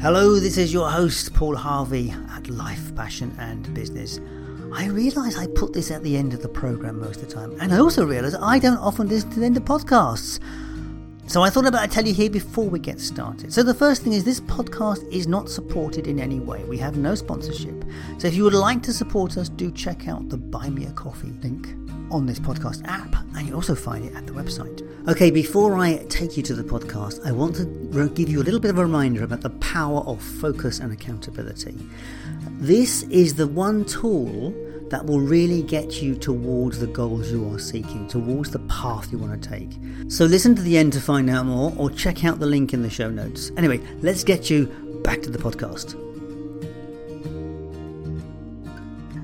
Hello, this is your host, Paul Harvey at Life, Passion and Business. I realise I put this at the end of the programme most of the time, and I also realise I don't often listen to the end of podcasts. So I thought about to tell you here before we get started. So the first thing is this podcast is not supported in any way. We have no sponsorship. So if you would like to support us, do check out the Buy Me a Coffee link on this podcast app, and you'll also find it at the website. Okay, before I take you to the podcast, I want to give you a little bit of a reminder about the power of focus and accountability. This is the one tool that will really get you towards the goals you are seeking, towards the path you want to take. So listen to the end to find out more or check out the link in the show notes. Anyway, let's get you back to the podcast.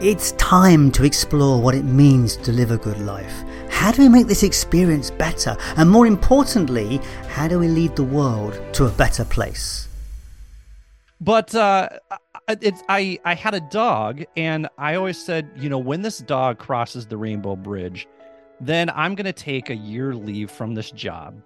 It's time to explore what it means to live a good life. How do we make this experience better? And more importantly, how do we lead the world to a better place? But uh, it's I I had a dog, and I always said, you know, when this dog crosses the rainbow bridge, then I'm going to take a year leave from this job,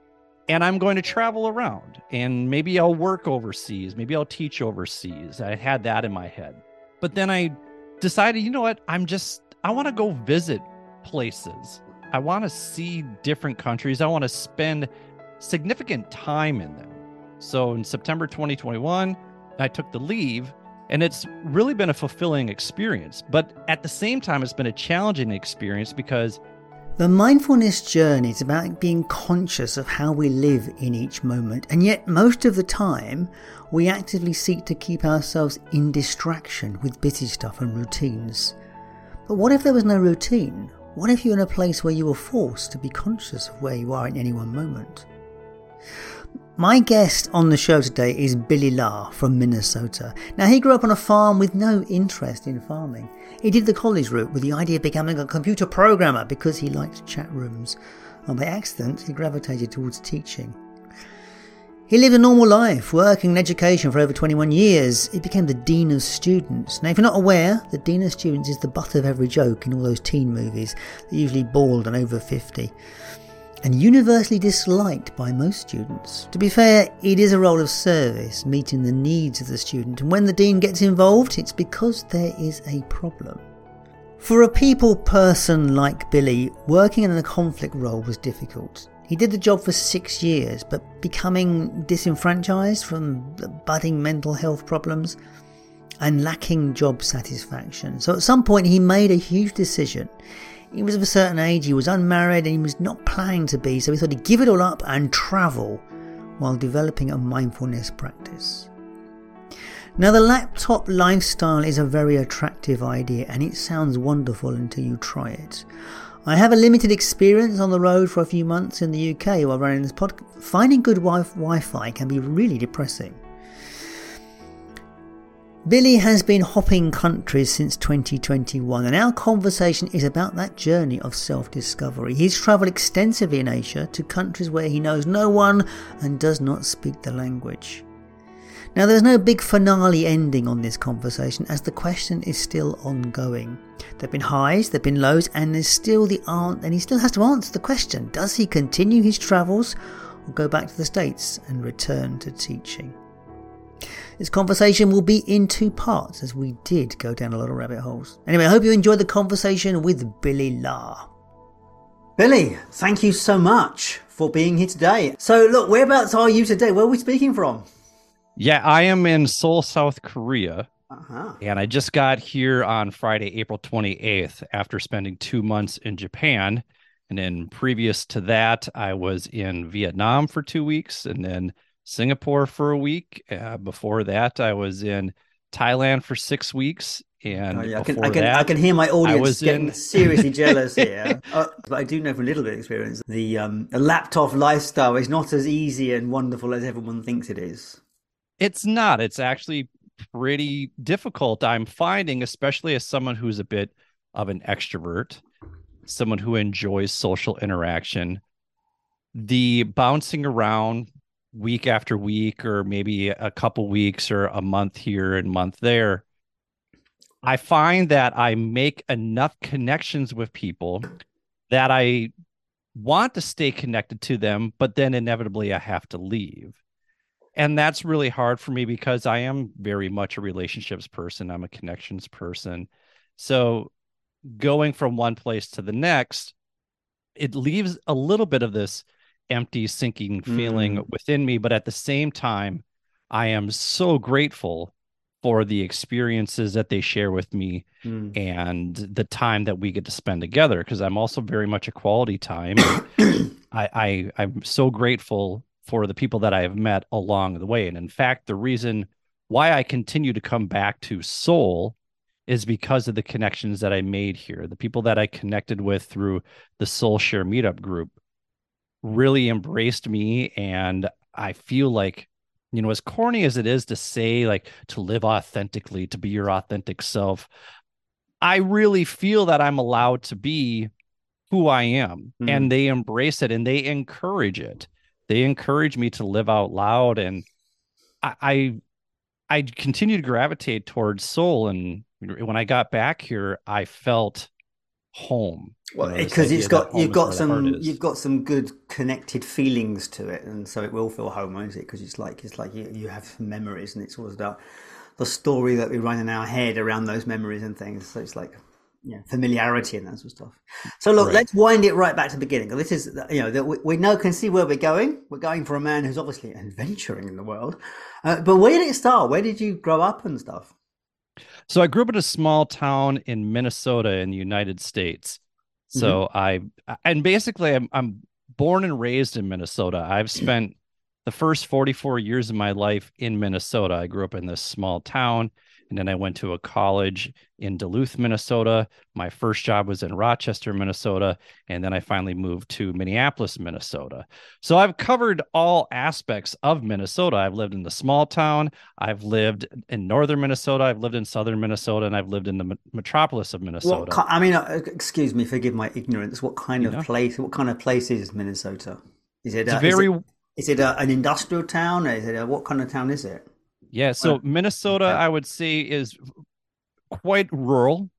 and I'm going to travel around, and maybe I'll work overseas, maybe I'll teach overseas. I had that in my head, but then I decided, you know what? I'm just I want to go visit places. I want to see different countries. I want to spend significant time in them. So in September 2021. I took the leave and it's really been a fulfilling experience. But at the same time, it's been a challenging experience because the mindfulness journey is about being conscious of how we live in each moment, and yet most of the time, we actively seek to keep ourselves in distraction with busy stuff and routines. But what if there was no routine? What if you're in a place where you were forced to be conscious of where you are in any one moment? My guest on the show today is Billy Lahr from Minnesota. Now, he grew up on a farm with no interest in farming. He did the college route with the idea of becoming a computer programmer because he liked chat rooms. And by accident, he gravitated towards teaching. He lived a normal life, working in education for over 21 years. He became the Dean of Students. Now, if you're not aware, the Dean of Students is the butt of every joke in all those teen movies. They're usually bald and over 50 and universally disliked by most students. To be fair, it is a role of service, meeting the needs of the student, and when the dean gets involved, it's because there is a problem. For a people person like Billy, working in a conflict role was difficult. He did the job for six years, but becoming disenfranchised from budding mental health problems and lacking job satisfaction. So at some point, he made a huge decision. He was of a certain age, he was unmarried, and he was not planning to be, so he thought he'd give it all up and travel while developing a mindfulness practice. Now, the laptop lifestyle is a very attractive idea and it sounds wonderful until you try it. I have a limited experience on the road for a few months in the UK while running this podcast. Finding good wi Fi can be really depressing. Billy has been hopping countries since 2021, and our conversation is about that journey of self discovery. He's travelled extensively in Asia to countries where he knows no one and does not speak the language. Now, there's no big finale ending on this conversation as the question is still ongoing. There have been highs, there have been lows, and there's still the aunt, and he still has to answer the question does he continue his travels or go back to the States and return to teaching? This conversation will be in two parts as we did go down a lot of rabbit holes. Anyway, I hope you enjoyed the conversation with Billy Lahr. Billy, thank you so much for being here today. So, look, whereabouts are you today? Where are we speaking from? Yeah, I am in Seoul, South Korea. Uh-huh. And I just got here on Friday, April 28th, after spending two months in Japan. And then previous to that, I was in Vietnam for two weeks and then Singapore for a week. Uh, before that, I was in Thailand for six weeks. And oh, yeah. I, can, I, can, that, I can hear my audience getting in... seriously jealous here. uh, but I do know from a little bit of experience the, um, the laptop lifestyle is not as easy and wonderful as everyone thinks it is. It's not. It's actually pretty difficult. I'm finding, especially as someone who's a bit of an extrovert, someone who enjoys social interaction. The bouncing around week after week, or maybe a couple weeks or a month here and month there, I find that I make enough connections with people that I want to stay connected to them, but then inevitably I have to leave. And that's really hard for me because I am very much a relationships person. I'm a connections person. So going from one place to the next, it leaves a little bit of this empty, sinking feeling mm. within me. But at the same time, I am so grateful for the experiences that they share with me mm. and the time that we get to spend together because i'm also very much a quality time I, I i'm so grateful for the people that i have met along the way and in fact the reason why i continue to come back to Seoul is because of the connections that i made here the people that i connected with through the Seoul share meetup group really embraced me and i feel like you know as corny as it is to say like to live authentically to be your authentic self i really feel that i'm allowed to be who i am mm. and they embrace it and they encourage it they encourage me to live out loud and I, I i continue to gravitate towards Seoul and when i got back here i felt home well because you know, it's got you've got some you've got some good connected feelings to it and so it will feel home won't it because it's like it's like you, you have memories and it's all about the story that we run in our head around those memories and things so it's like yeah, familiarity and that sort of stuff. So look, right. let's wind it right back to the beginning. This is, you know, that we, we know can see where we're going. We're going for a man who's obviously adventuring in the world. Uh, but where did it start? Where did you grow up and stuff? So I grew up in a small town in Minnesota in the United States. So mm-hmm. I and basically I'm I'm born and raised in Minnesota. I've spent the first 44 years of my life in Minnesota. I grew up in this small town and then I went to a college in Duluth, Minnesota. My first job was in Rochester, Minnesota. And then I finally moved to Minneapolis, Minnesota. So I've covered all aspects of Minnesota. I've lived in the small town, I've lived in northern Minnesota, I've lived in southern Minnesota, and I've lived in the metropolis of Minnesota. What, I mean, uh, excuse me, forgive my ignorance. What kind you of know? place? What kind of place is Minnesota? Is it, a, very? Is it, is it a, an industrial town? Is it a, what kind of town is it? Yeah, so Minnesota, I would say, is quite rural.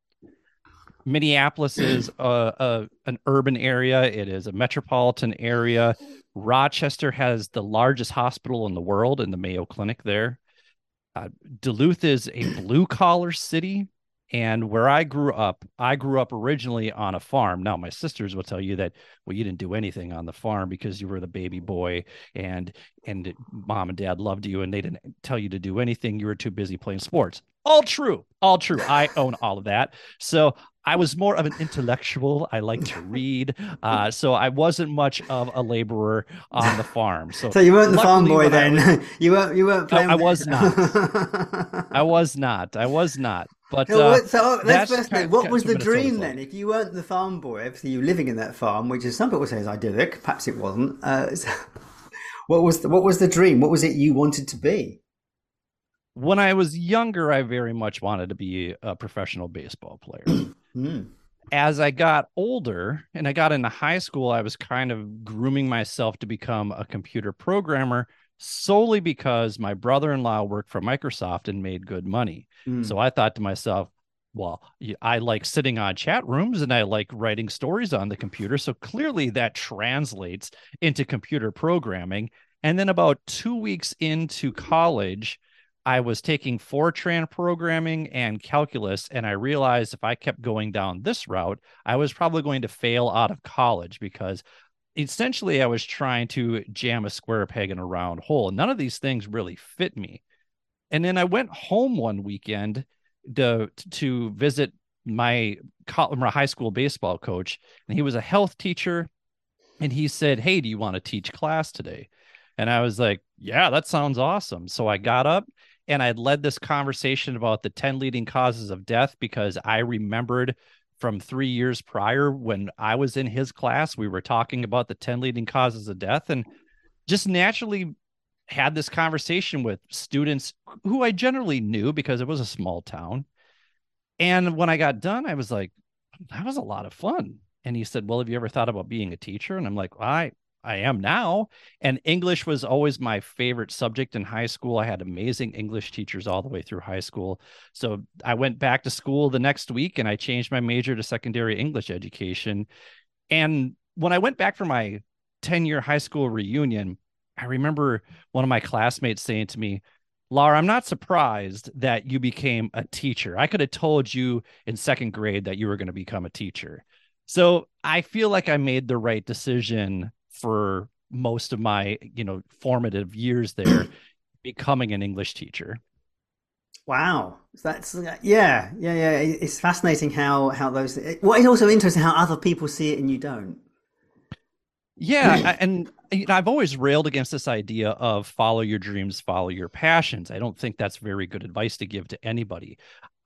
Minneapolis is a, a, an urban area. It is a metropolitan area. Rochester has the largest hospital in the world in the Mayo Clinic there. Uh, Duluth is a blue collar city. And where I grew up, I grew up originally on a farm. Now, my sisters will tell you that, well, you didn't do anything on the farm because you were the baby boy and and mom and dad loved you and they didn't tell you to do anything. You were too busy playing sports. All true. All true. I own all of that. So I was more of an intellectual. I like to read. Uh, so I wasn't much of a laborer on the farm. So, so you weren't the farm boy then. Was, you weren't. You weren't playing. I, I was not. I was not. I was not. But uh, so let's first know, what was the dream then? If you weren't the farm boy, obviously you living in that farm, which is some people say is idyllic. Perhaps it wasn't. Uh, so what was the, what was the dream? What was it you wanted to be? When I was younger, I very much wanted to be a professional baseball player. mm. As I got older and I got into high school, I was kind of grooming myself to become a computer programmer solely because my brother-in-law worked for Microsoft and made good money. Mm. So I thought to myself, well, I like sitting on chat rooms and I like writing stories on the computer. So clearly that translates into computer programming. And then about two weeks into college, I was taking Fortran programming and calculus, and I realized if I kept going down this route, I was probably going to fail out of college because essentially I was trying to jam a square peg in a round hole. None of these things really fit me. And then I went home one weekend to to visit my, my high school baseball coach, and he was a health teacher. And he said, Hey, do you want to teach class today? And I was like, Yeah, that sounds awesome. So I got up and I led this conversation about the 10 leading causes of death because I remembered from three years prior when I was in his class. We were talking about the 10 leading causes of death and just naturally had this conversation with students who I generally knew because it was a small town. And when I got done, I was like, that was a lot of fun. And he said, Well, have you ever thought about being a teacher? And I'm like, well, I I am now. And English was always my favorite subject in high school. I had amazing English teachers all the way through high school. So I went back to school the next week and I changed my major to secondary English education. And when I went back for my 10 year high school reunion, I remember one of my classmates saying to me, Laura, I'm not surprised that you became a teacher. I could have told you in second grade that you were going to become a teacher. So I feel like I made the right decision for most of my, you know, formative years there, becoming an English teacher. Wow, that's yeah, yeah, yeah. It's fascinating how how those. What is also interesting how other people see it and you don't. Yeah, and you know, I've always railed against this idea of follow your dreams, follow your passions. I don't think that's very good advice to give to anybody.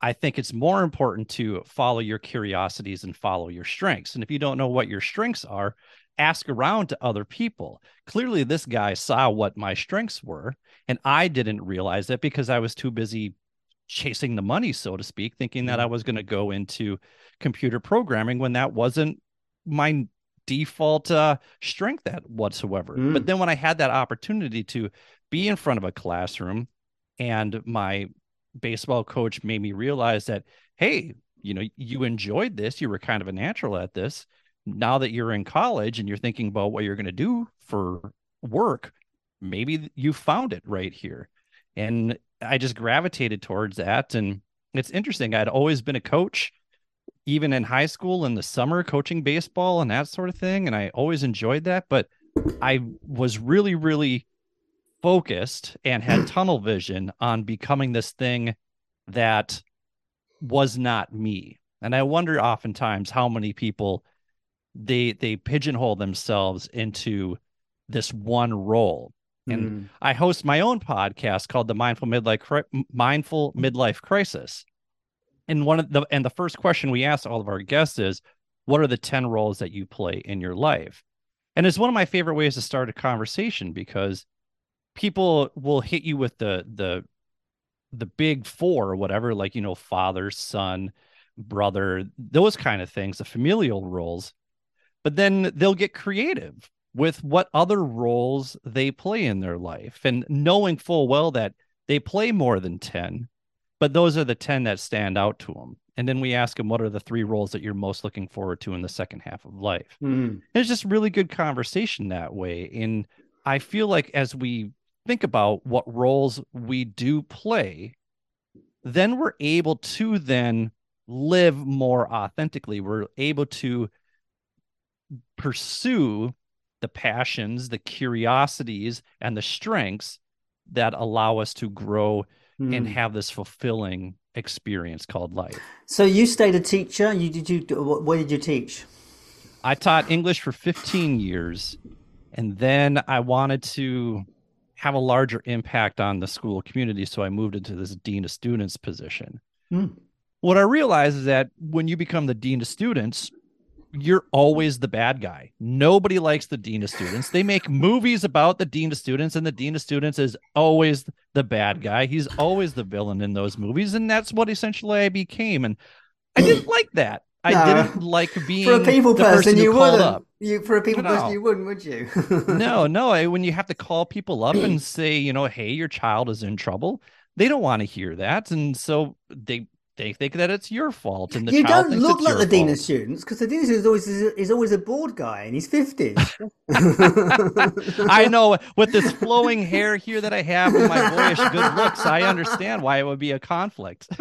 I think it's more important to follow your curiosities and follow your strengths. And if you don't know what your strengths are, ask around to other people. Clearly, this guy saw what my strengths were, and I didn't realize it because I was too busy chasing the money, so to speak, thinking that I mm. was going to go into computer programming when that wasn't my default uh, strength at whatsoever. Mm. But then when I had that opportunity to be in front of a classroom and my baseball coach made me realize that, hey, you know, you enjoyed this, you were kind of a natural at this. Now that you're in college and you're thinking about what you're going to do for work, maybe you found it right here. And I just gravitated towards that. And it's interesting. I'd always been a coach even in high school in the summer coaching baseball and that sort of thing and i always enjoyed that but i was really really focused and had tunnel vision on becoming this thing that was not me and i wonder oftentimes how many people they they pigeonhole themselves into this one role. And mm. i host my own podcast called the mindful midlife mindful midlife crisis. And one of the and the first question we ask all of our guests is what are the 10 roles that you play in your life? And it's one of my favorite ways to start a conversation because people will hit you with the the the big four or whatever like you know father son brother those kind of things the familial roles but then they'll get creative with what other roles they play in their life and knowing full well that they play more than 10 but those are the 10 that stand out to them and then we ask them what are the three roles that you're most looking forward to in the second half of life. Mm. it's just really good conversation that way. And i feel like as we think about what roles we do play then we're able to then live more authentically. We're able to pursue the passions the curiosities and the strengths that allow us to grow mm. and have this fulfilling experience called life. So you stayed a teacher. You did you where did you teach? I taught English for 15 years and then I wanted to have a larger impact on the school community so I moved into this dean of students position. Mm. What I realized is that when you become the dean of students, you're always the bad guy. Nobody likes the dean of students. They make movies about the dean of students, and the dean of students is always the bad guy. He's always the villain in those movies, and that's what essentially I became. And I didn't like that. I no. didn't like being for a people person. person you wouldn't. Up. You for a people no. person, you wouldn't, would you? no, no. When you have to call people up and say, you know, hey, your child is in trouble, they don't want to hear that, and so they they think that it's your fault, and the you don't look like the fault. dean of students because the dean of students is always is always a bored guy, and he's fifty. I know with this flowing hair here that I have and my boyish good looks, I understand why it would be a conflict.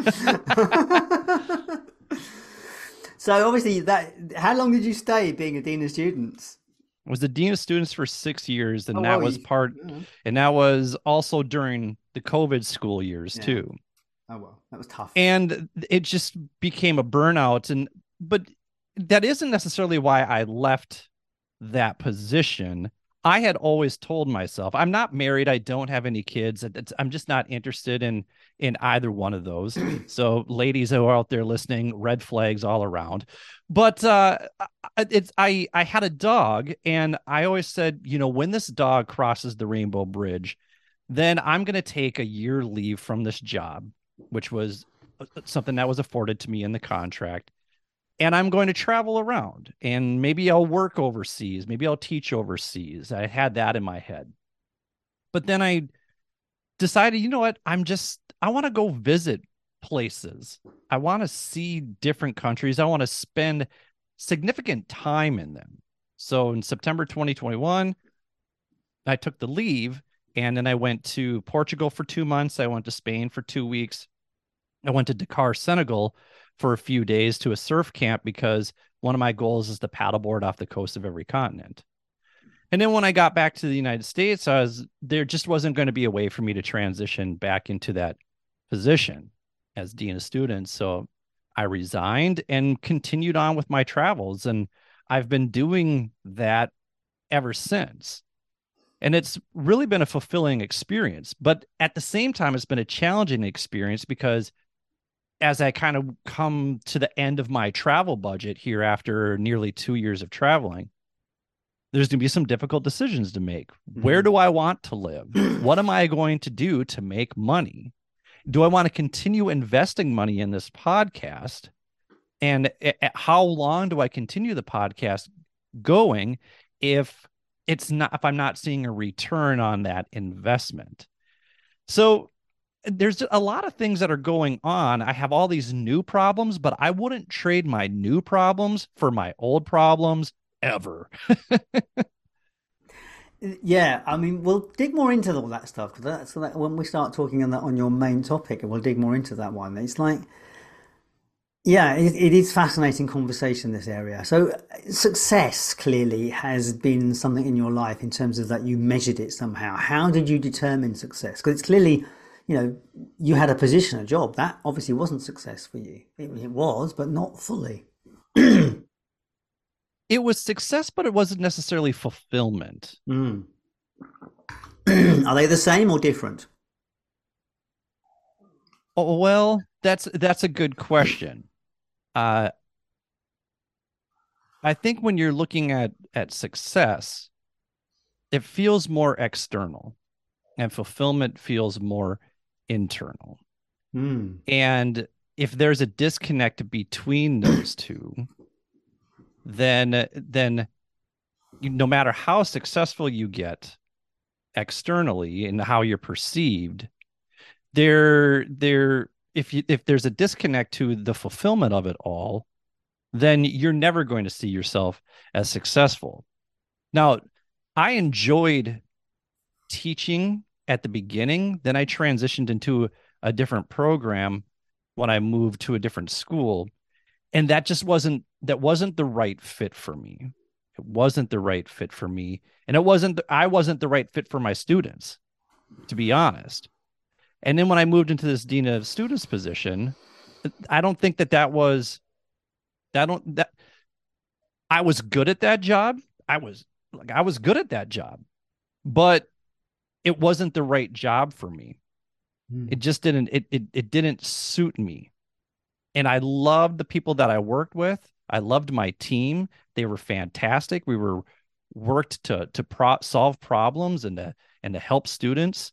so obviously, that how long did you stay being a dean of students? I was the dean of students for six years, and oh, that was part, yeah. and that was also during the COVID school years yeah. too. Oh well, that was tough. And it just became a burnout and but that isn't necessarily why I left that position. I had always told myself, I'm not married, I don't have any kids. I'm just not interested in in either one of those. so ladies who are out there listening, red flags all around. But uh it's I I had a dog and I always said, you know, when this dog crosses the rainbow bridge, then I'm going to take a year leave from this job which was uh, uh, something that was afforded to me in the contract. and I'm going to travel around and maybe I'll work overseas, maybe I'll teach overseas. I had that in my head. But then I decided, you know what? I'm just I want to go visit places. I want to see different countries. I want to spend significant time in them. So in September 2021, I took the leave and then I went to Portugal for 2 months. I went to Spain for 2 weeks. I went to Dakar, Senegal for a few days to a surf camp because one of my goals is to paddleboard off the coast of every continent. And then when I got back to the United States, I was there just wasn't going to be a way for me to transition back into that position as dean of students. So I resigned and continued on with my travels. And I've been doing that ever since. And it's really been a fulfilling experience. But at the same time, it's been a challenging experience because as I kind of come to the end of my travel budget here after nearly two years of traveling, there's going to be some difficult decisions to make. Mm-hmm. Where do I want to live? what am I going to do to make money? Do I want to continue investing money in this podcast? And how long do I continue the podcast going if it's not if I'm not seeing a return on that investment? So there's a lot of things that are going on. I have all these new problems, but I wouldn't trade my new problems for my old problems ever. yeah, I mean, we'll dig more into all that stuff because that's that when we start talking on that on your main topic, and we'll dig more into that one. It's like, yeah, it, it is fascinating conversation this area. So success clearly has been something in your life in terms of that you measured it somehow. How did you determine success? Because it's clearly you know, you had a position, a job. That obviously wasn't success for you. It, it was, but not fully. it was success, but it wasn't necessarily fulfillment. Mm. Are they the same or different? Oh well, that's that's a good question. Uh, I think when you're looking at at success, it feels more external, and fulfillment feels more internal. Mm. And if there's a disconnect between those two, then then you, no matter how successful you get externally and how you're perceived, there there if you if there's a disconnect to the fulfillment of it all, then you're never going to see yourself as successful. Now, I enjoyed teaching at the beginning. Then I transitioned into a different program when I moved to a different school. And that just wasn't that wasn't the right fit for me. It wasn't the right fit for me. And it wasn't I wasn't the right fit for my students, to be honest. And then when I moved into this dean of students position, I don't think that that was that don't that I was good at that job. I was like I was good at that job. But it wasn't the right job for me. Mm. It just didn't it, it it didn't suit me. And I loved the people that I worked with. I loved my team. They were fantastic. We were worked to to pro- solve problems and to and to help students.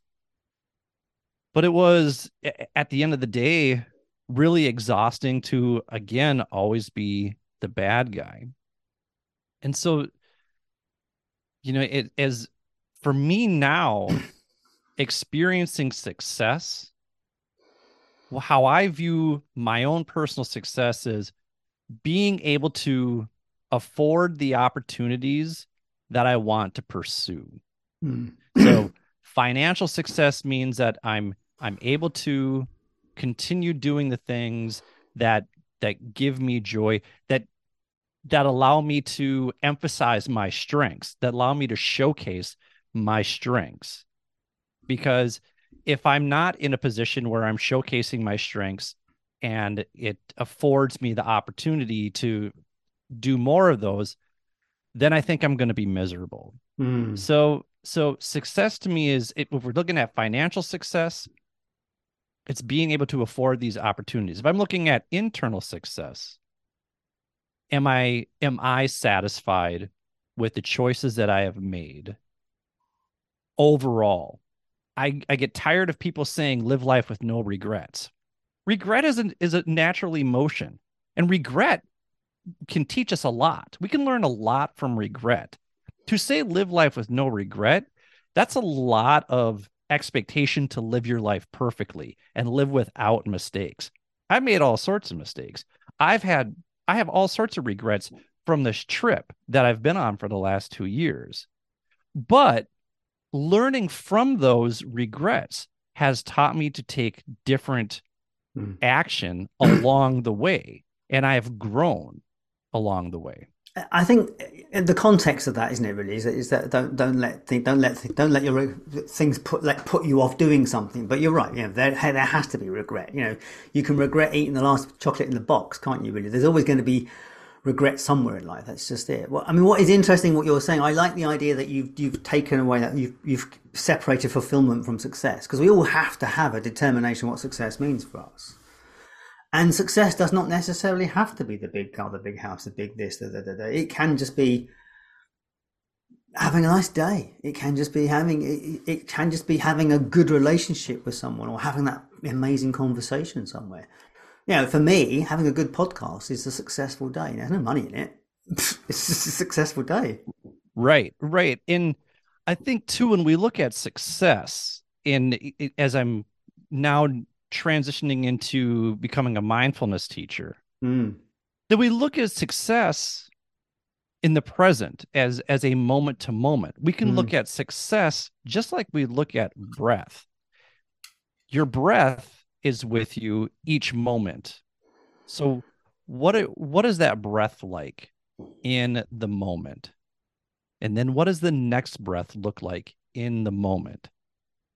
But it was at the end of the day really exhausting to again always be the bad guy. And so you know, it as for me now, experiencing success, how I view my own personal success is being able to afford the opportunities that I want to pursue. Mm. so financial success means that I'm I'm able to continue doing the things that that give me joy that that allow me to emphasize my strengths that allow me to showcase my strengths because if I'm not in a position where I'm showcasing my strengths and it affords me the opportunity to do more of those, then I think I'm going to be miserable. Mm. So, so success to me is if we're looking at financial success, it's being able to afford these opportunities. If I'm looking at internal success, am I am I satisfied with the choices that I have made? overall. I, I get tired of people saying live life with no regrets. Regret is, an, is a natural emotion. And regret can teach us a lot. We can learn a lot from regret. To say live life with no regret, that's a lot of expectation to live your life perfectly and live without mistakes. I've made all sorts of mistakes. I've had I have all sorts of regrets from this trip that I've been on for the last 2 years. But learning from those regrets has taught me to take different mm. action along the way and I have grown along the way. I think uh, the context of that, isn't it? Really, is that, is that don't don't let think, don't let don't let your things put let put you off doing something. But you're right. You know, there there has to be regret. You know, you can regret eating the last chocolate in the box, can't you? Really, there's always going to be regret somewhere in life. That's just it. Well, I mean, what is interesting, what you're saying, I like the idea that you've you've taken away that you've you've separated fulfillment from success because we all have to have a determination what success means for us. And success does not necessarily have to be the big car, the big house, the big this, the, the, the, the. It can just be having a nice day. It can just be having it, it can just be having a good relationship with someone or having that amazing conversation somewhere. You know, for me, having a good podcast is a successful day. There's no money in it. It's just a successful day. Right, right. And I think too, when we look at success, in as I'm now transitioning into becoming a mindfulness teacher. Mm. that we look at success in the present as as a moment to moment. We can mm. look at success just like we look at breath. Your breath is with you each moment. So what what is that breath like in the moment? And then what does the next breath look like in the moment?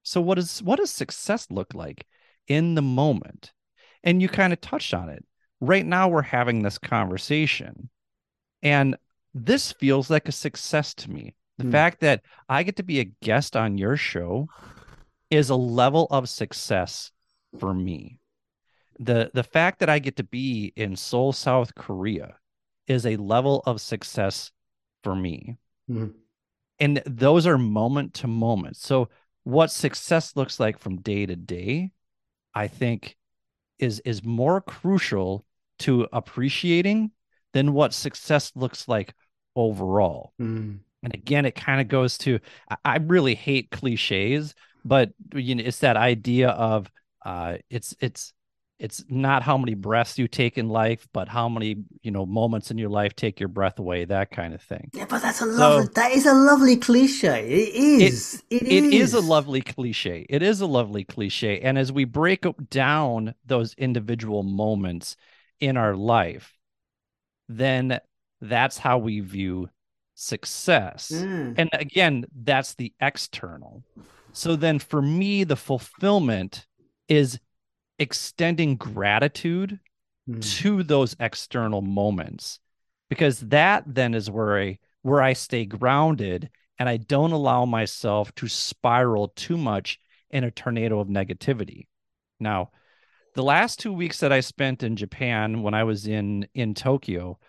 So what is what does success look like in the moment. And you kind of touched on it. Right now, we're having this conversation, and this feels like a success to me. The mm. fact that I get to be a guest on your show is a level of success for me. The the fact that I get to be in Seoul, South Korea is a level of success for me. Mm. And those are moment to moment. So what success looks like from day to day I think is is more crucial to appreciating than what success looks like overall. Mm. And again, it kind of goes to I, I, really hate cliches, but you know, it's that idea of uh, it's it's it's not how many breaths you take in life, but how many you know moments in your life take your breath away, that kind of thing. Yeah, but that's a lovely. So, that is a lovely cliche. It is. It, it, it is. is a lovely cliche. It is a lovely cliche, and as we break down those individual moments in our life, then that's how we view success. Mm. And again, that's the external. So then, for me, the fulfillment is extending gratitude mm. to those external moments because that then is where I where I stay grounded and I don't allow myself to spiral too much in a tornado of negativity. Now, the last 2 weeks that I spent in Japan when I was in in Tokyo,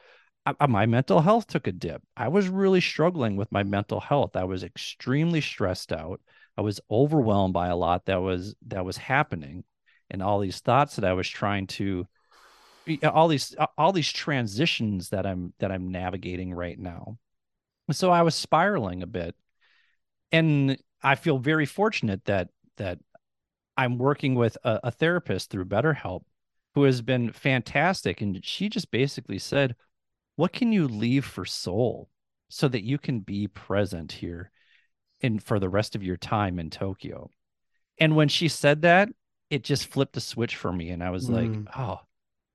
I, my mental health took a dip. I was really struggling with my mental health. I was extremely stressed out. I was overwhelmed by a lot that was that was happening and all these thoughts that I was trying to uh, all these uh, all these transitions that I'm that I'm navigating right now. So I was spiraling a bit. And I feel very fortunate that that I'm working with a, a therapist through BetterHelp who has been fantastic and she just basically said, "What can you leave for Seoul so that you can be present here and for the rest of your time in Tokyo?" And when she said that, it just flipped a switch for me and i was mm. like oh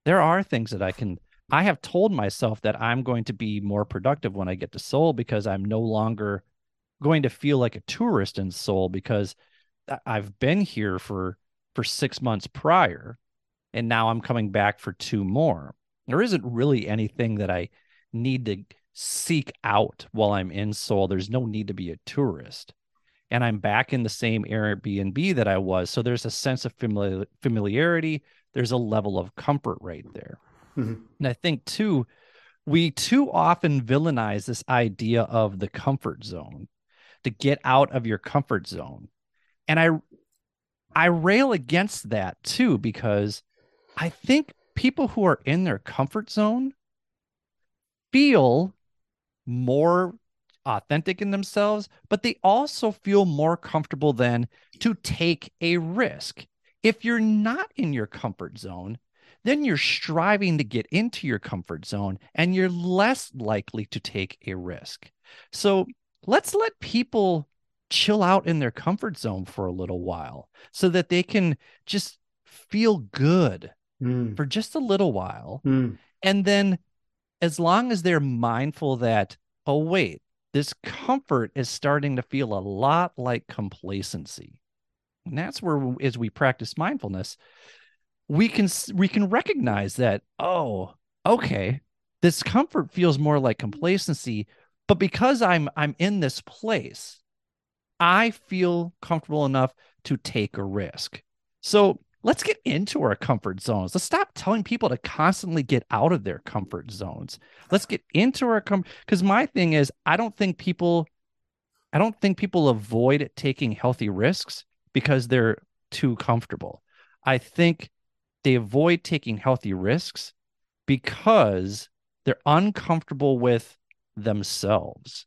there are things that i can i have told myself that i'm going to be more productive when i get to seoul because i'm no longer going to feel like a tourist in seoul because i've been here for for six months prior and now i'm coming back for two more. There isn't really anything that i need to seek out while i'm in seoul. There's no need to be a tourist and I'm back in the same Airbnb that I was. So there's a sense of familiar, familiarity. There's a level of comfort right there. Mm-hmm. And I think too, we too often villainize this idea of the comfort zone to get out of your comfort zone. And I I rail against that too because I think people who are in their comfort zone feel more authentic in themselves, but they also feel more comfortable then to take a risk. If you're not in your comfort zone, then you're striving to get into your comfort zone and you're less likely to take a risk. So let's let people chill out in their comfort zone for a little while so that they can just feel good mm. for just a little while. Mm. And then, as long as they're mindful that, oh, wait, this comfort is starting to feel a lot like complacency. And that's where, as we practice mindfulness, we can we can recognize that oh okay this comfort feels more like complacency but because i'm i'm in this place i feel comfortable enough to take a risk so let's get into our comfort zones let's stop telling people to constantly get out of their comfort zones let's get into our comfort because my thing is i don't think people i don't think people avoid taking healthy risks because they're too comfortable i think they avoid taking healthy risks because they're uncomfortable with themselves.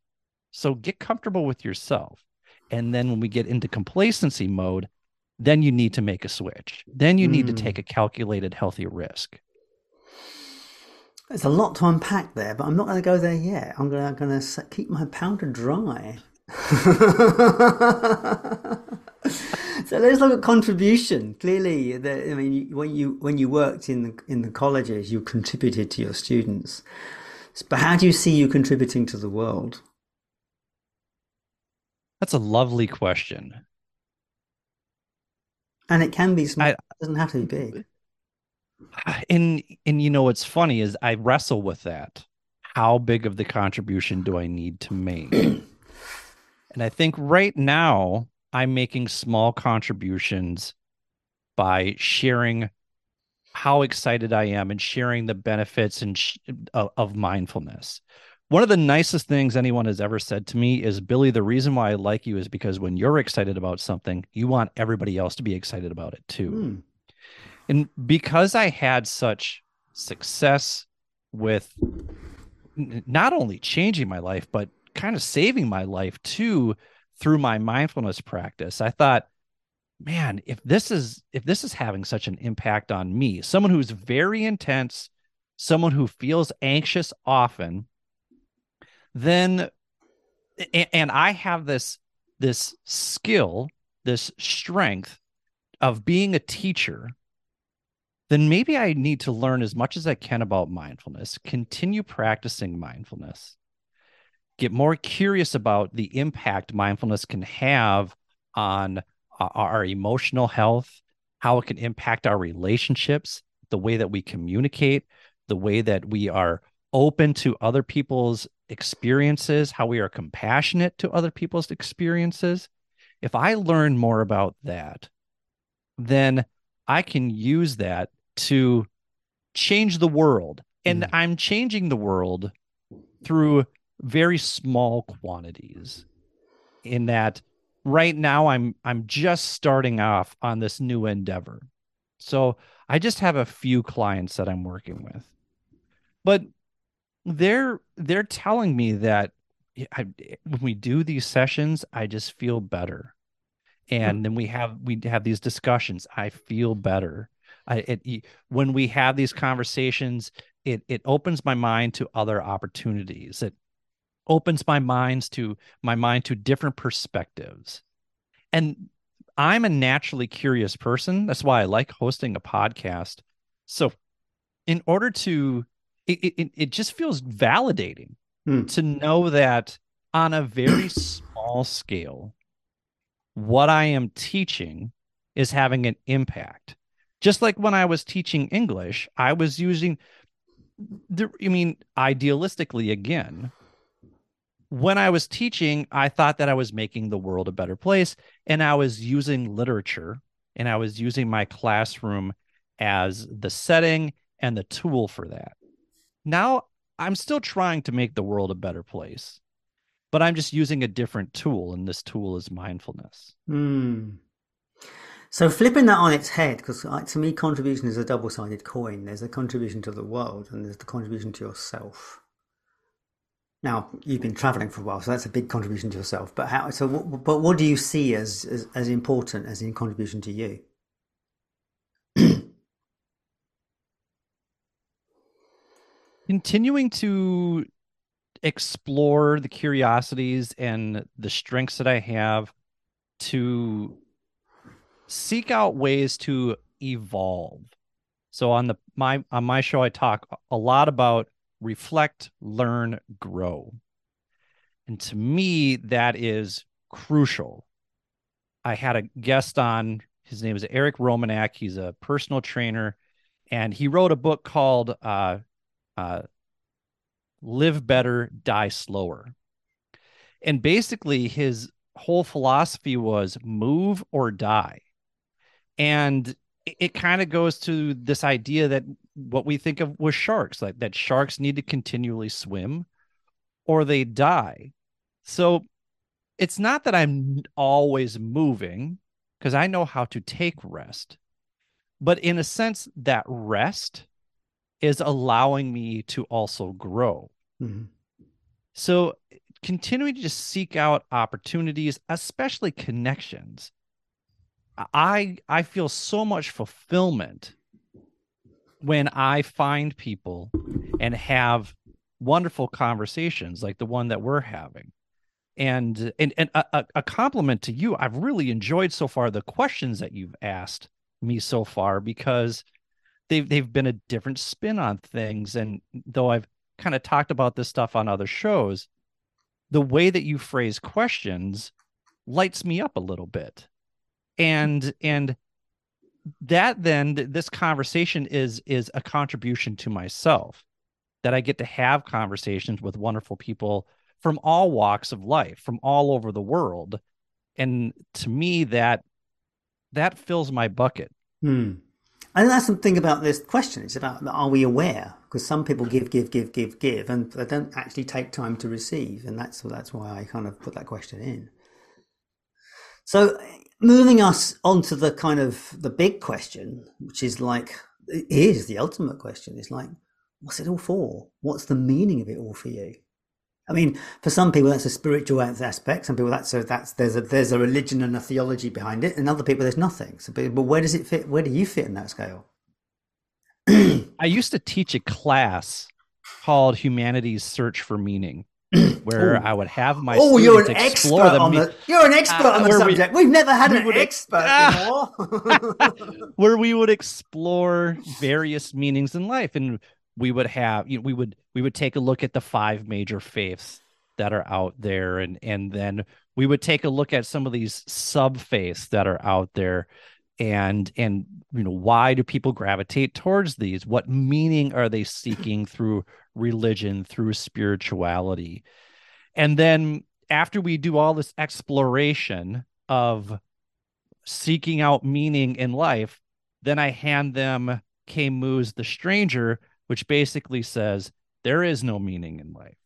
So get comfortable with yourself. And then when we get into complacency mode, then you need to make a switch. Then you mm. need to hmm. take a calculated, healthy risk. There's a lot to unpack there, but I'm not going to go there yet. I'm going to, going to keep my powder dry. so let's look at contribution. Clearly, the, I mean, when you when you worked in the in the colleges, you contributed to your students. But how do you see you contributing to the world? That's a lovely question. And it can be small. I, it doesn't have to be big. And and you know what's funny is I wrestle with that. How big of the contribution do I need to make? and I think right now I'm making small contributions by sharing how excited I am and sharing the benefits and sh- of, of mindfulness. One of the nicest things anyone has ever said to me is Billy, the reason why I like you is because when you're excited about something, you want everybody else to be excited about it too. Mm. And because I had such success with not only changing my life, but kind of saving my life too through my mindfulness practice, I thought, man, if this is if this is having such an impact on me, someone who's very intense, someone who feels anxious often, then and I have this this skill, this strength of being a teacher, then maybe I need to learn as much as I can about mindfulness, continue practicing mindfulness, get more curious about the impact mindfulness can have on uh, our emotional health, how it can impact our relationships, the way that we communicate, the way that we are open to other people's experiences, how we are compassionate to other people's experiences. If I learn more about that, then I can use that to change the world. And mm. I'm changing the world through very small quantities in that right now i'm i'm just starting off on this new endeavor so i just have a few clients that i'm working with but they're they're telling me that I, when we do these sessions i just feel better. And hmm. then we have we have these discussions i feel better. I, it, when we have these conversations it it opens my mind to other opportunities. It opens my minds to my mind to different perspectives. And i'm a naturally curious person. That's why i like hosting a podcast. So in order to it it, it just feels validating hmm. to know that on a very small scale what i am teaching is having an impact just like when i was teaching english i was using the, i mean idealistically again when I was teaching, I thought that I was making the world a better place. And I was using literature and I was using my classroom as the setting and the tool for that. Now I'm still trying to make the world a better place, but I'm just using a different tool. And this tool is mindfulness. Mm. So flipping that on its head, because to me, contribution is a double sided coin. There's a contribution to the world and there's the contribution to yourself. Now you've been traveling for a while, so that's a big contribution to yourself. But how? So, but what do you see as, as as important as in contribution to you? Continuing to explore the curiosities and the strengths that I have to seek out ways to evolve. So on the my on my show I talk a lot about reflect, learn, grow. And to me that is crucial. I had a guest on his name is Eric Romanek. He's a personal trainer and he wrote a book called uh, uh, Live Better, Die Slower. And basically, his whole philosophy was move or die. And it, it kind of goes to this idea that what we think of with sharks, like that sharks need to continually swim or they die. So it's not that I'm always moving because I know how to take rest, but in a sense, that rest is allowing me to also grow. Mm-hmm. So continuing to just seek out opportunities, especially connections. I I feel so much fulfillment when I find people and have wonderful conversations like the one that we're having. And and and a, a compliment to you. I've really enjoyed so far the questions that you've asked me so far because they've they've been a different spin on things. And though I've kind of talked about this stuff on other shows, the way that you phrase questions lights me up a little bit. And and that then this conversation is is a contribution to myself that I get to have conversations with wonderful people from all walks of life, from all over the world. And to me that that fills my bucket. Hmm. And that's the thing about this question. It's about are we aware? Because some people give, give, give, give, give, and they don't actually take time to receive, and that's that's why I kind of put that question in. So, moving us on to the kind of the big question, which is like it is the ultimate question. Is like, what's it all for? What's the meaning of it all for you? I mean, for some people that's a spiritual aspect. Some people that's a, that's there's a there's a religion and a theology behind it, and other people there's nothing. So, but, but where does it fit? Where do you fit in that scale? I used to teach a class called Humanity's Search for Meaning, where Ooh. I would have my oh, you're an expert on the you're an expert uh, on the subject. We, have never had an would, expert uh, where we would explore various meanings in life, and we would have you know we would we would take a look at the five major faiths that are out there and and then we would take a look at some of these sub faiths that are out there and and you know why do people gravitate towards these? What meaning are they seeking through religion through spirituality? And then after we do all this exploration of seeking out meaning in life then i hand them Camus' The Stranger, which basically says there is no meaning in life.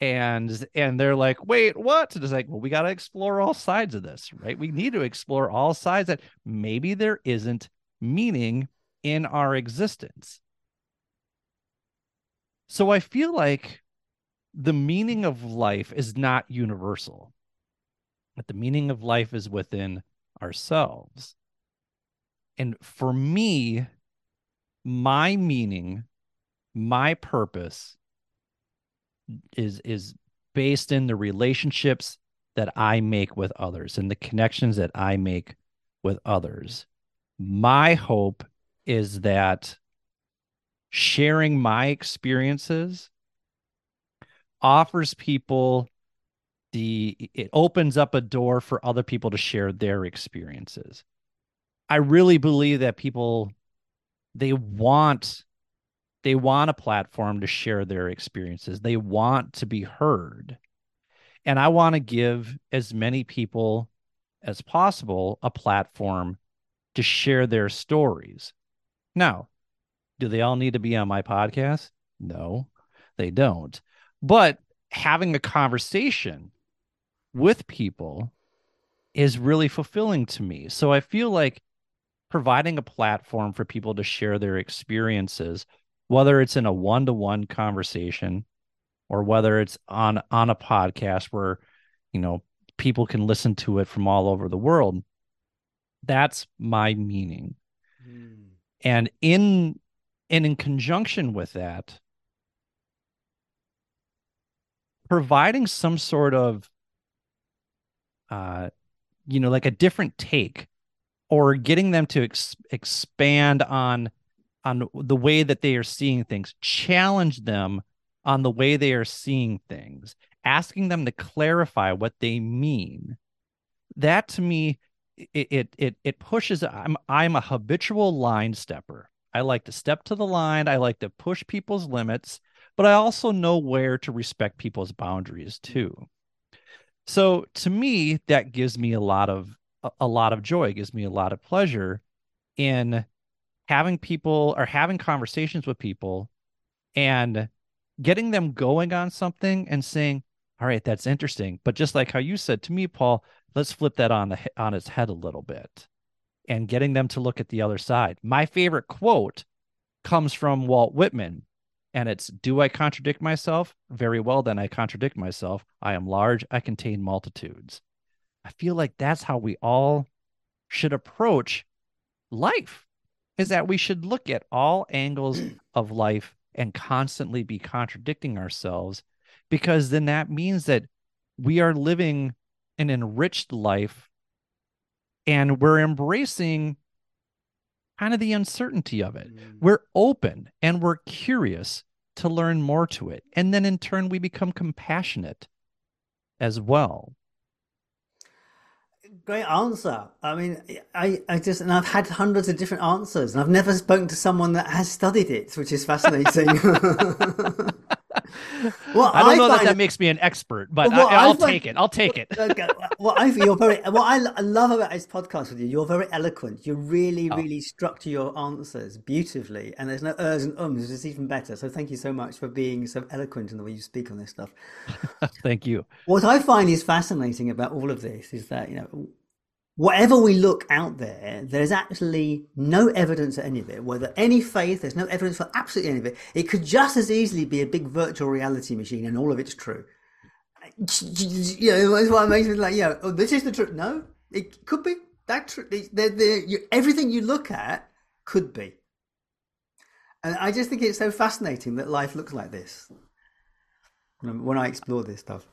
And and they're like wait what? And it's like well we got to explore all sides of this right? We need to explore all sides that maybe there isn't meaning in our existence. So i feel like the meaning of life is not universal but the meaning of life is within ourselves. And for me my meaning my purpose is is based in the relationships that I make with others and the connections that I make with others. My hope is that sharing my experiences offers people the it opens up a door for other people to share their experiences. I really believe that people they want they want a platform to share their experiences. They want to be heard. And I want to give as many people as possible a platform to share their stories. Now, do they all need to be on my podcast? No, they don't. But having a conversation with people is really fulfilling to me. So I feel like providing a platform for people to share their experiences whether it's in a one to one conversation or whether it's on on a podcast where you know people can listen to it from all over the world that's my meaning mm. and in and in conjunction with that providing some sort of uh you know like a different take or getting them to ex- expand on on the way that they are seeing things. Challenge them on the way they are seeing things. Asking them to clarify what they mean. That to me it it it, pushes i'm i'm a habitual line stepper. I like to step to the line. I like to push people's limits but i also know where to respect people's boundaries too. So to me that gives me a lot of a lot of joy. It gives me a lot of pleasure in having people or having conversations with people and getting them going on something and saying all right that's interesting. But just like how you said to me paul let's flip that on the on its head a little bit and getting them to look at the other side. My favorite quote comes from walt whitman and it's do i contradict myself? Very well then i contradict myself. I am large i contain multitudes. I feel like that's how we all should approach life is that we should look at all angles of life and constantly be contradicting ourselves because then that means that we are living an enriched life and we're embracing kind of the uncertainty of it. Mm. We're open and we're curious to learn more to it. And then in turn, we become compassionate as well. Great answer. I mean, I, I just, and I've had hundreds of different answers, and I've never spoken to someone that has studied it, which is fascinating. well, I don't I know that that makes me an expert, but well, I, will take it. I'll take it. okay. Well, I you're very. What I, love about this podcast with you, you're very eloquent. You really, oh. really structure your answers beautifully, and there's no ers and ums, is even better. So thank you so much for being so eloquent in the way you speak on this stuff. thank you. What I find is fascinating about all of this is that you know whatever we look out there, there's actually no evidence of any of it. Whether any faith, there's no evidence for absolutely any of it. It could just as easily be a big virtual reality machine, and all of it's true. You know, that's what makes me like, yeah, oh, this is the truth. No, it could be that true. Everything you look at could be. And I just think it's so fascinating that life looks like this when I explore this stuff.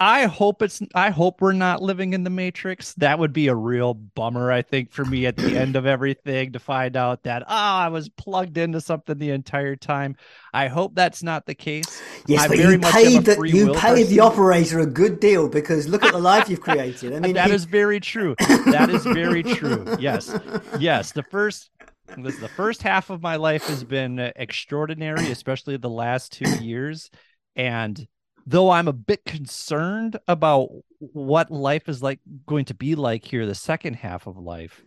I hope it's I hope we're not living in the matrix. That would be a real bummer I think for me at the end of everything to find out that ah oh, I was plugged into something the entire time. I hope that's not the case. Yes, I but you paid the you paid person. the operator a good deal because look at the life you've created. I mean that he... is very true. That is very true. Yes. Yes, the first this the first half of my life has been extraordinary, especially the last 2 years and though I'm a bit concerned about what life is like going to be like here, the second half of life,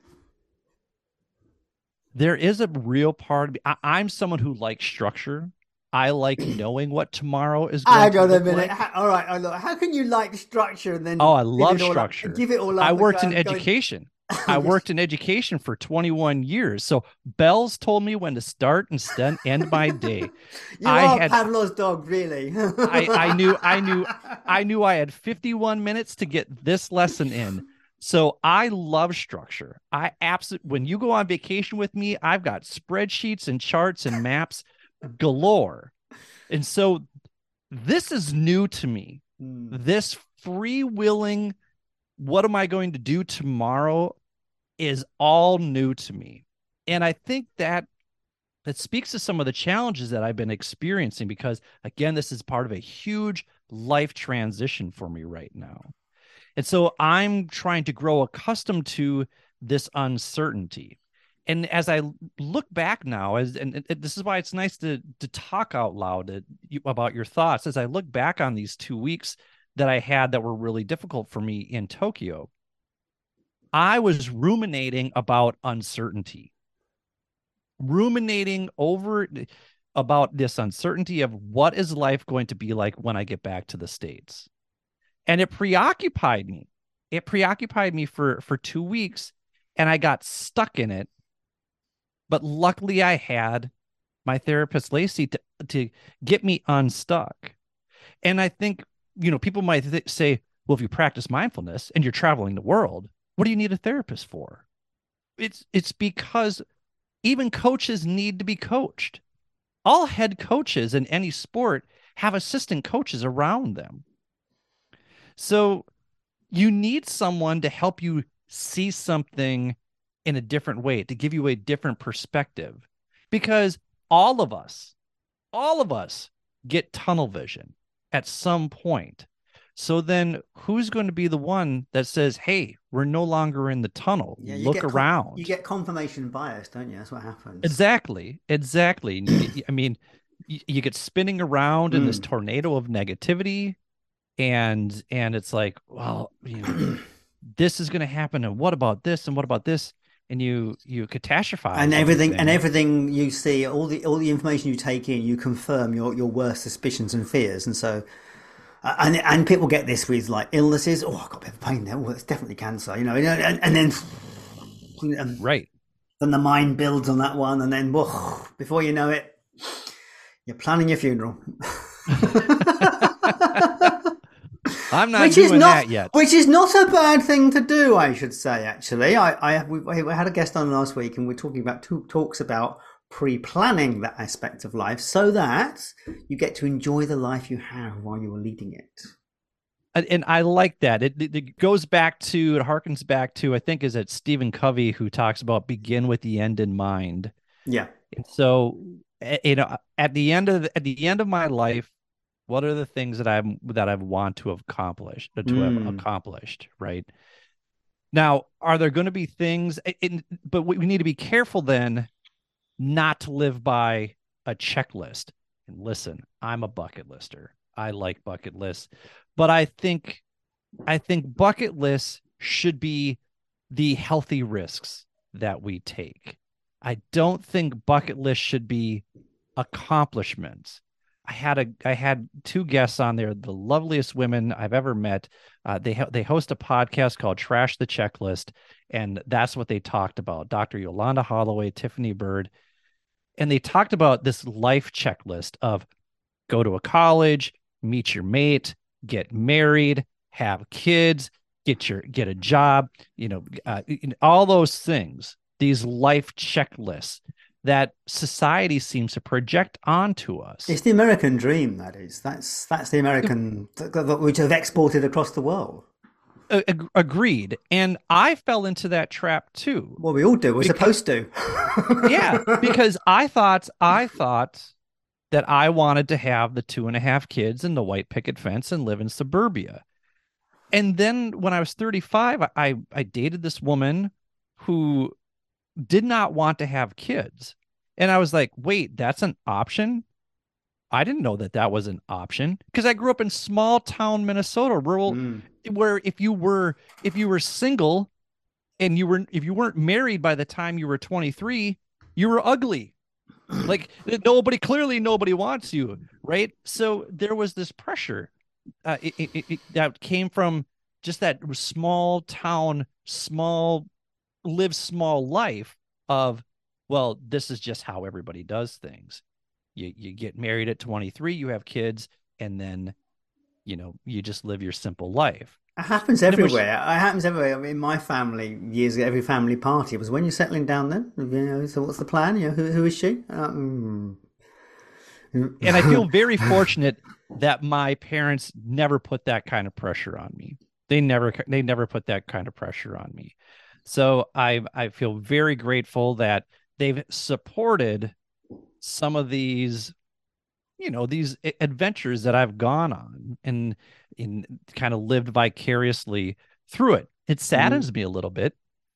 there is a real part of me. I, am someone who likes structure. I like knowing what tomorrow is going I got a minute. Like. How, all right, how can you like structure and then? Oh, I love structure. Up, give it all up. I worked in education. I worked in education for 21 years. So bells told me when to start and end my day. you I are had, Pavlov's dog, really. I, I knew, I knew, I knew I had 51 minutes to get this lesson in. So I love structure. I absolutely, when you go on vacation with me, I've got spreadsheets and charts and maps galore. And so this is new to me. Mm. This freewheeling, what am I going to do tomorrow? Is all new to me. And I think that that speaks to some of the challenges that I've been experiencing because again this is part of a huge life transition for me right now. And so I'm trying to grow accustomed to this uncertainty. And as I look back now, as and this is why it's nice to to talk out loud about your thoughts. As I look back on these two weeks that I had that were really difficult for me in Tokyo, I was ruminating about uncertainty, ruminating over about this uncertainty of what is life going to be like when I get back to the States. And it preoccupied me. It preoccupied me for, for two weeks and I got stuck in it. But luckily, I had my therapist, Lacey, to, to get me unstuck. And I think, you know, people might th- say, well, if you practice mindfulness and you're traveling the world, what do you need a therapist for? It's it's because even coaches need to be coached. All head coaches in any sport have assistant coaches around them. So you need someone to help you see something in a different way, to give you a different perspective. Because all of us, all of us get tunnel vision at some point. So then who's going to be the one that says, hey, we're no longer in the tunnel? Yeah, Look around. you get confirmation bias, don't you? That's what happens. Exactly. Exactly. I mean, you, you, get spinning around mm. in this mm. tornado of negativity and and it's like well you know, this is going to happen and what about this and what about this and you you catastrophize and everything, everything and everything you see all the all the information you take in you confirm your your worst suspicions and fears and so and and people get this with like illnesses oh i've got a bit of pain there Well, it's definitely cancer you know and, and then right then the mind builds on that one and then whoa, before you know it you're planning your funeral I'm not which doing is not, that yet. Which is not a bad thing to do, I should say. Actually, I, I we, we had a guest on last week, and we're talking about two talks about pre-planning that aspect of life, so that you get to enjoy the life you have while you are leading it. And, and I like that. It, it, it goes back to it harkens back to I think is it Stephen Covey who talks about begin with the end in mind. Yeah. And so eh, you know at the end of the, at the end of my life what are the things that i'm that i want to have accomplished to mm. have accomplished right now are there going to be things in, but we need to be careful then not live by a checklist and listen i'm a bucket lister i like bucket lists but i think i think bucket lists should be the healthy risks that we take i don't think bucket lists should be accomplishments I had a I had two guests on there, the loveliest women I've ever met. Uh, they ha- they host a podcast called Trash the Checklist, and that's what they talked about. Dr. Yolanda Holloway, Tiffany Bird, and they talked about this life checklist of go to a college, meet your mate, get married, have kids, get your get a job, you know, uh, all those things. These life checklists that society seems to project onto us. It's the American dream, that is. That's that's the American which have exported across the world. Agreed, and I fell into that trap too. Well, we all do. We're because, supposed to. yeah, because I thought I thought that I wanted to have the two and a half kids and the white picket fence and live in suburbia. And then when I was 35, I I dated this woman who did not want to have kids. And I was like, wait, that's an option? I didn't know that that was an option because I grew up in small town Minnesota, rural, mm. Where if you were if you were single and you were if you weren't married by the time you were 23, you were ugly. like nobody clearly nobody wants you, right? So there was this pressure uh, it, it, it, that came from just that small town, small live small life of well this is just how everybody does things you you get married at 23 you have kids and then you know you just live your simple life it happens everywhere. It, happens everywhere. I mean, my family years ago, every family party was when you're settling down. Then, you know, so what's the plan? You know, who, who is she? Um... and I feel very fortunate that my parents never put that kind of pressure on me. They never, they never put that kind of pressure on me. So I I feel very grateful that they've supported some of these you know these adventures that I've gone on and in kind of lived vicariously through it. It saddens mm-hmm. me a little bit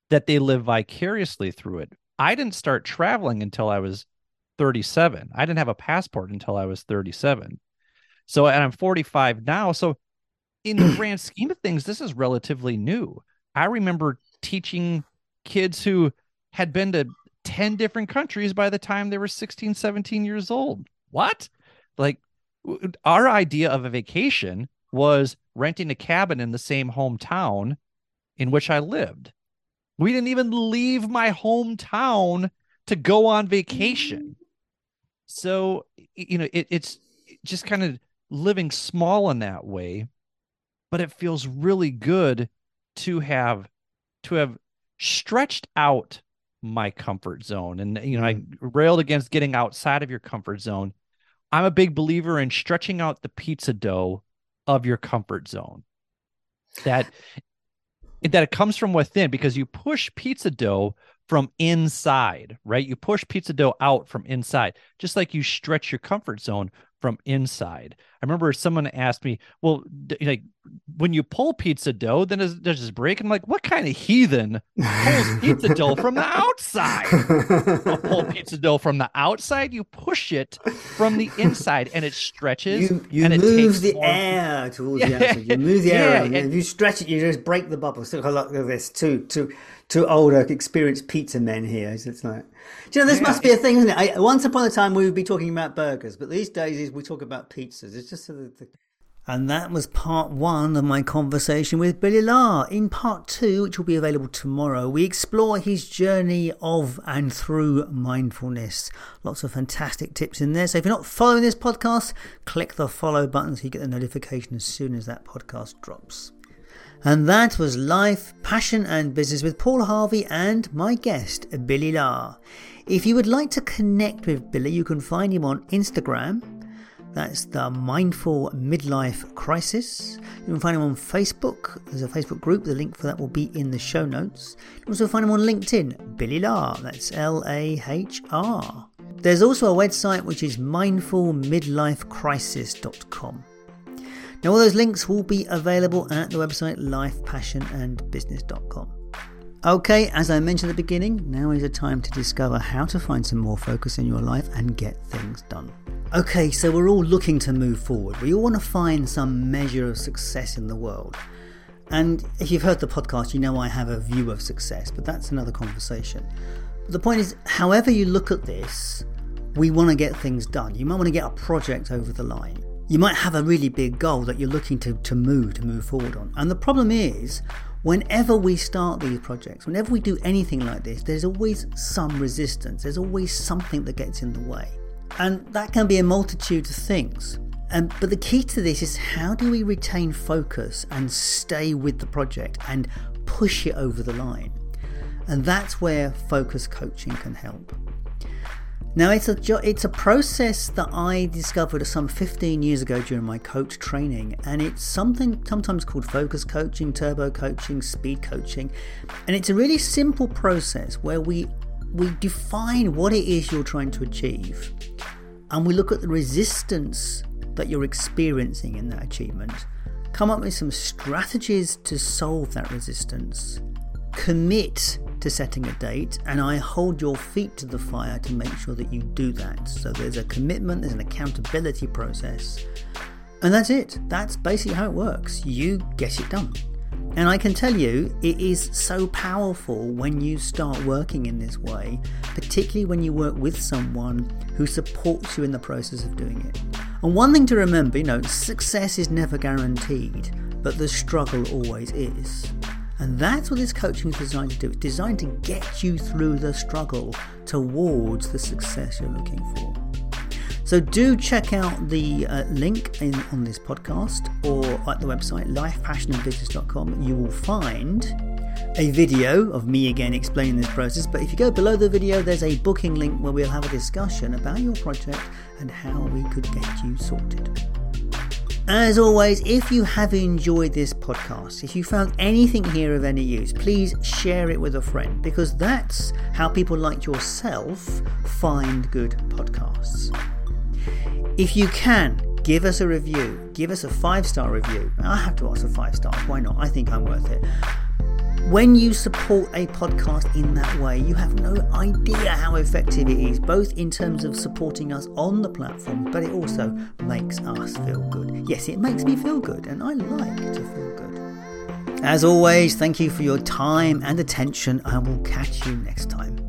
that they live vicariously through it. I didn't start traveling until I was 37. I didn't have a passport until I was 37. So and I'm 45 now. So in the grand scheme of things, this is relatively new. I remember teaching kids who had been to 10 different countries by the time they were 16, 17 years old. What? Like, our idea of a vacation was renting a cabin in the same hometown in which I lived. We didn't even leave my hometown to go on vacation. So, you know, it, it's just kind of living small in that way, but it feels really good to have to have stretched out my comfort zone. And you know, I Mm-hmm. railed against getting outside of your comfort zone. I'm a big believer in stretching out the pizza dough of your comfort zone. That that it comes from within because you push pizza dough from inside, right? You push pizza dough out from inside, just like you stretch your comfort zone from inside. I remember someone asked me, "Well, like when you pull pizza dough, then does, does this break?" I'm like, "What kind of heathen pulls pizza dough from the outside?" I'll pull pizza dough from the outside. You push it from the inside, and it stretches. You, you and it move takes the more- air towards Yeah. the outside. You move the air Yeah, and- if you stretch it, you just break the bubble. So look oh, at this. Two, two, two older, experienced pizza men here. It's it's like, do you know, this Yeah, must be a thing, isn't it? I, once upon a time, we would be talking about burgers, but these days is we talk about pizzas. It's just sort of the... And that was part one of my conversation with Billy Lahr. In part two, which will be available tomorrow, we explore his journey of and through mindfulness. Lots of fantastic tips in there. So if you're not following this podcast, click the follow button so you get the notification as soon as that podcast drops. And that was Life, Passion and Business with Paul Harvey and my guest, Billy Lahr. If you would like to connect with Billy, you can find him on Instagram. That's the Mindful Midlife Crisis. You can find him on Facebook. There's a Facebook group. The link for that will be in the show notes. You can also find him on LinkedIn, Billy Lahr. That's L A H R. There's also a website which is mindfulmidlifecrisis.com. Now, all those links will be available at the website lifepassionandbusiness.com. Okay, as I mentioned at the beginning, now is a time to discover how to find some more focus in your life and get things done. Okay, so we're all looking to move forward. We all want to find some measure of success in the world. And if you've heard the podcast, you know I have a view of success, but that's another conversation. The point is, however you look at this, we want to get things done. You might want to get a project over the line. You might have a really big goal that you're looking to, to move, to move forward on. And the problem is, whenever we start these projects, whenever we do anything like this, there's always some resistance. There's always something that gets in the way. And that can be a multitude of things. Um, but the key to this is how do we retain focus and stay with the project and push it over the line? And that's where focus coaching can help. Now it's a jo- it's a process that I discovered some 15 years ago during my coach training, and it's something sometimes called focus coaching, turbo coaching, speed coaching, and it's a really simple process where we we define what it is you're trying to achieve, and we look at the resistance that you're experiencing in that achievement, come up with some strategies to solve that resistance, commit to setting a date, and I hold your feet to the fire to make sure that you do that. So there's a commitment, there's an accountability process, and that's it. That's basically how it works. You get it done. And I can tell you, it is so powerful when you start working in this way, particularly when you work with someone who supports you in the process of doing it. And one thing to remember, you know, success is never guaranteed, but the struggle always is. And that's what this coaching is designed to do. It's designed to get you through the struggle towards the success you're looking for. So do check out the uh, link in, on this podcast or at the website lifepassionandbusiness.com. You will find a video of me again explaining this process. But if you go below the video, there's a booking link where we'll have a discussion about your project and how we could get you sorted. As always, if you have enjoyed this podcast, if you found anything here of any use, please share it with a friend because that's how people like yourself find good podcasts. If you can, give us a review. Give us a five star review. I have to ask for five stars. Why not? I think I'm worth it. When you support a podcast in that way, you have no idea how effective it is, both in terms of supporting us on the platform, but it also makes us feel good. Yes, it makes me feel good, and I like to feel good. As always, thank you for your time and attention. I will catch you next time.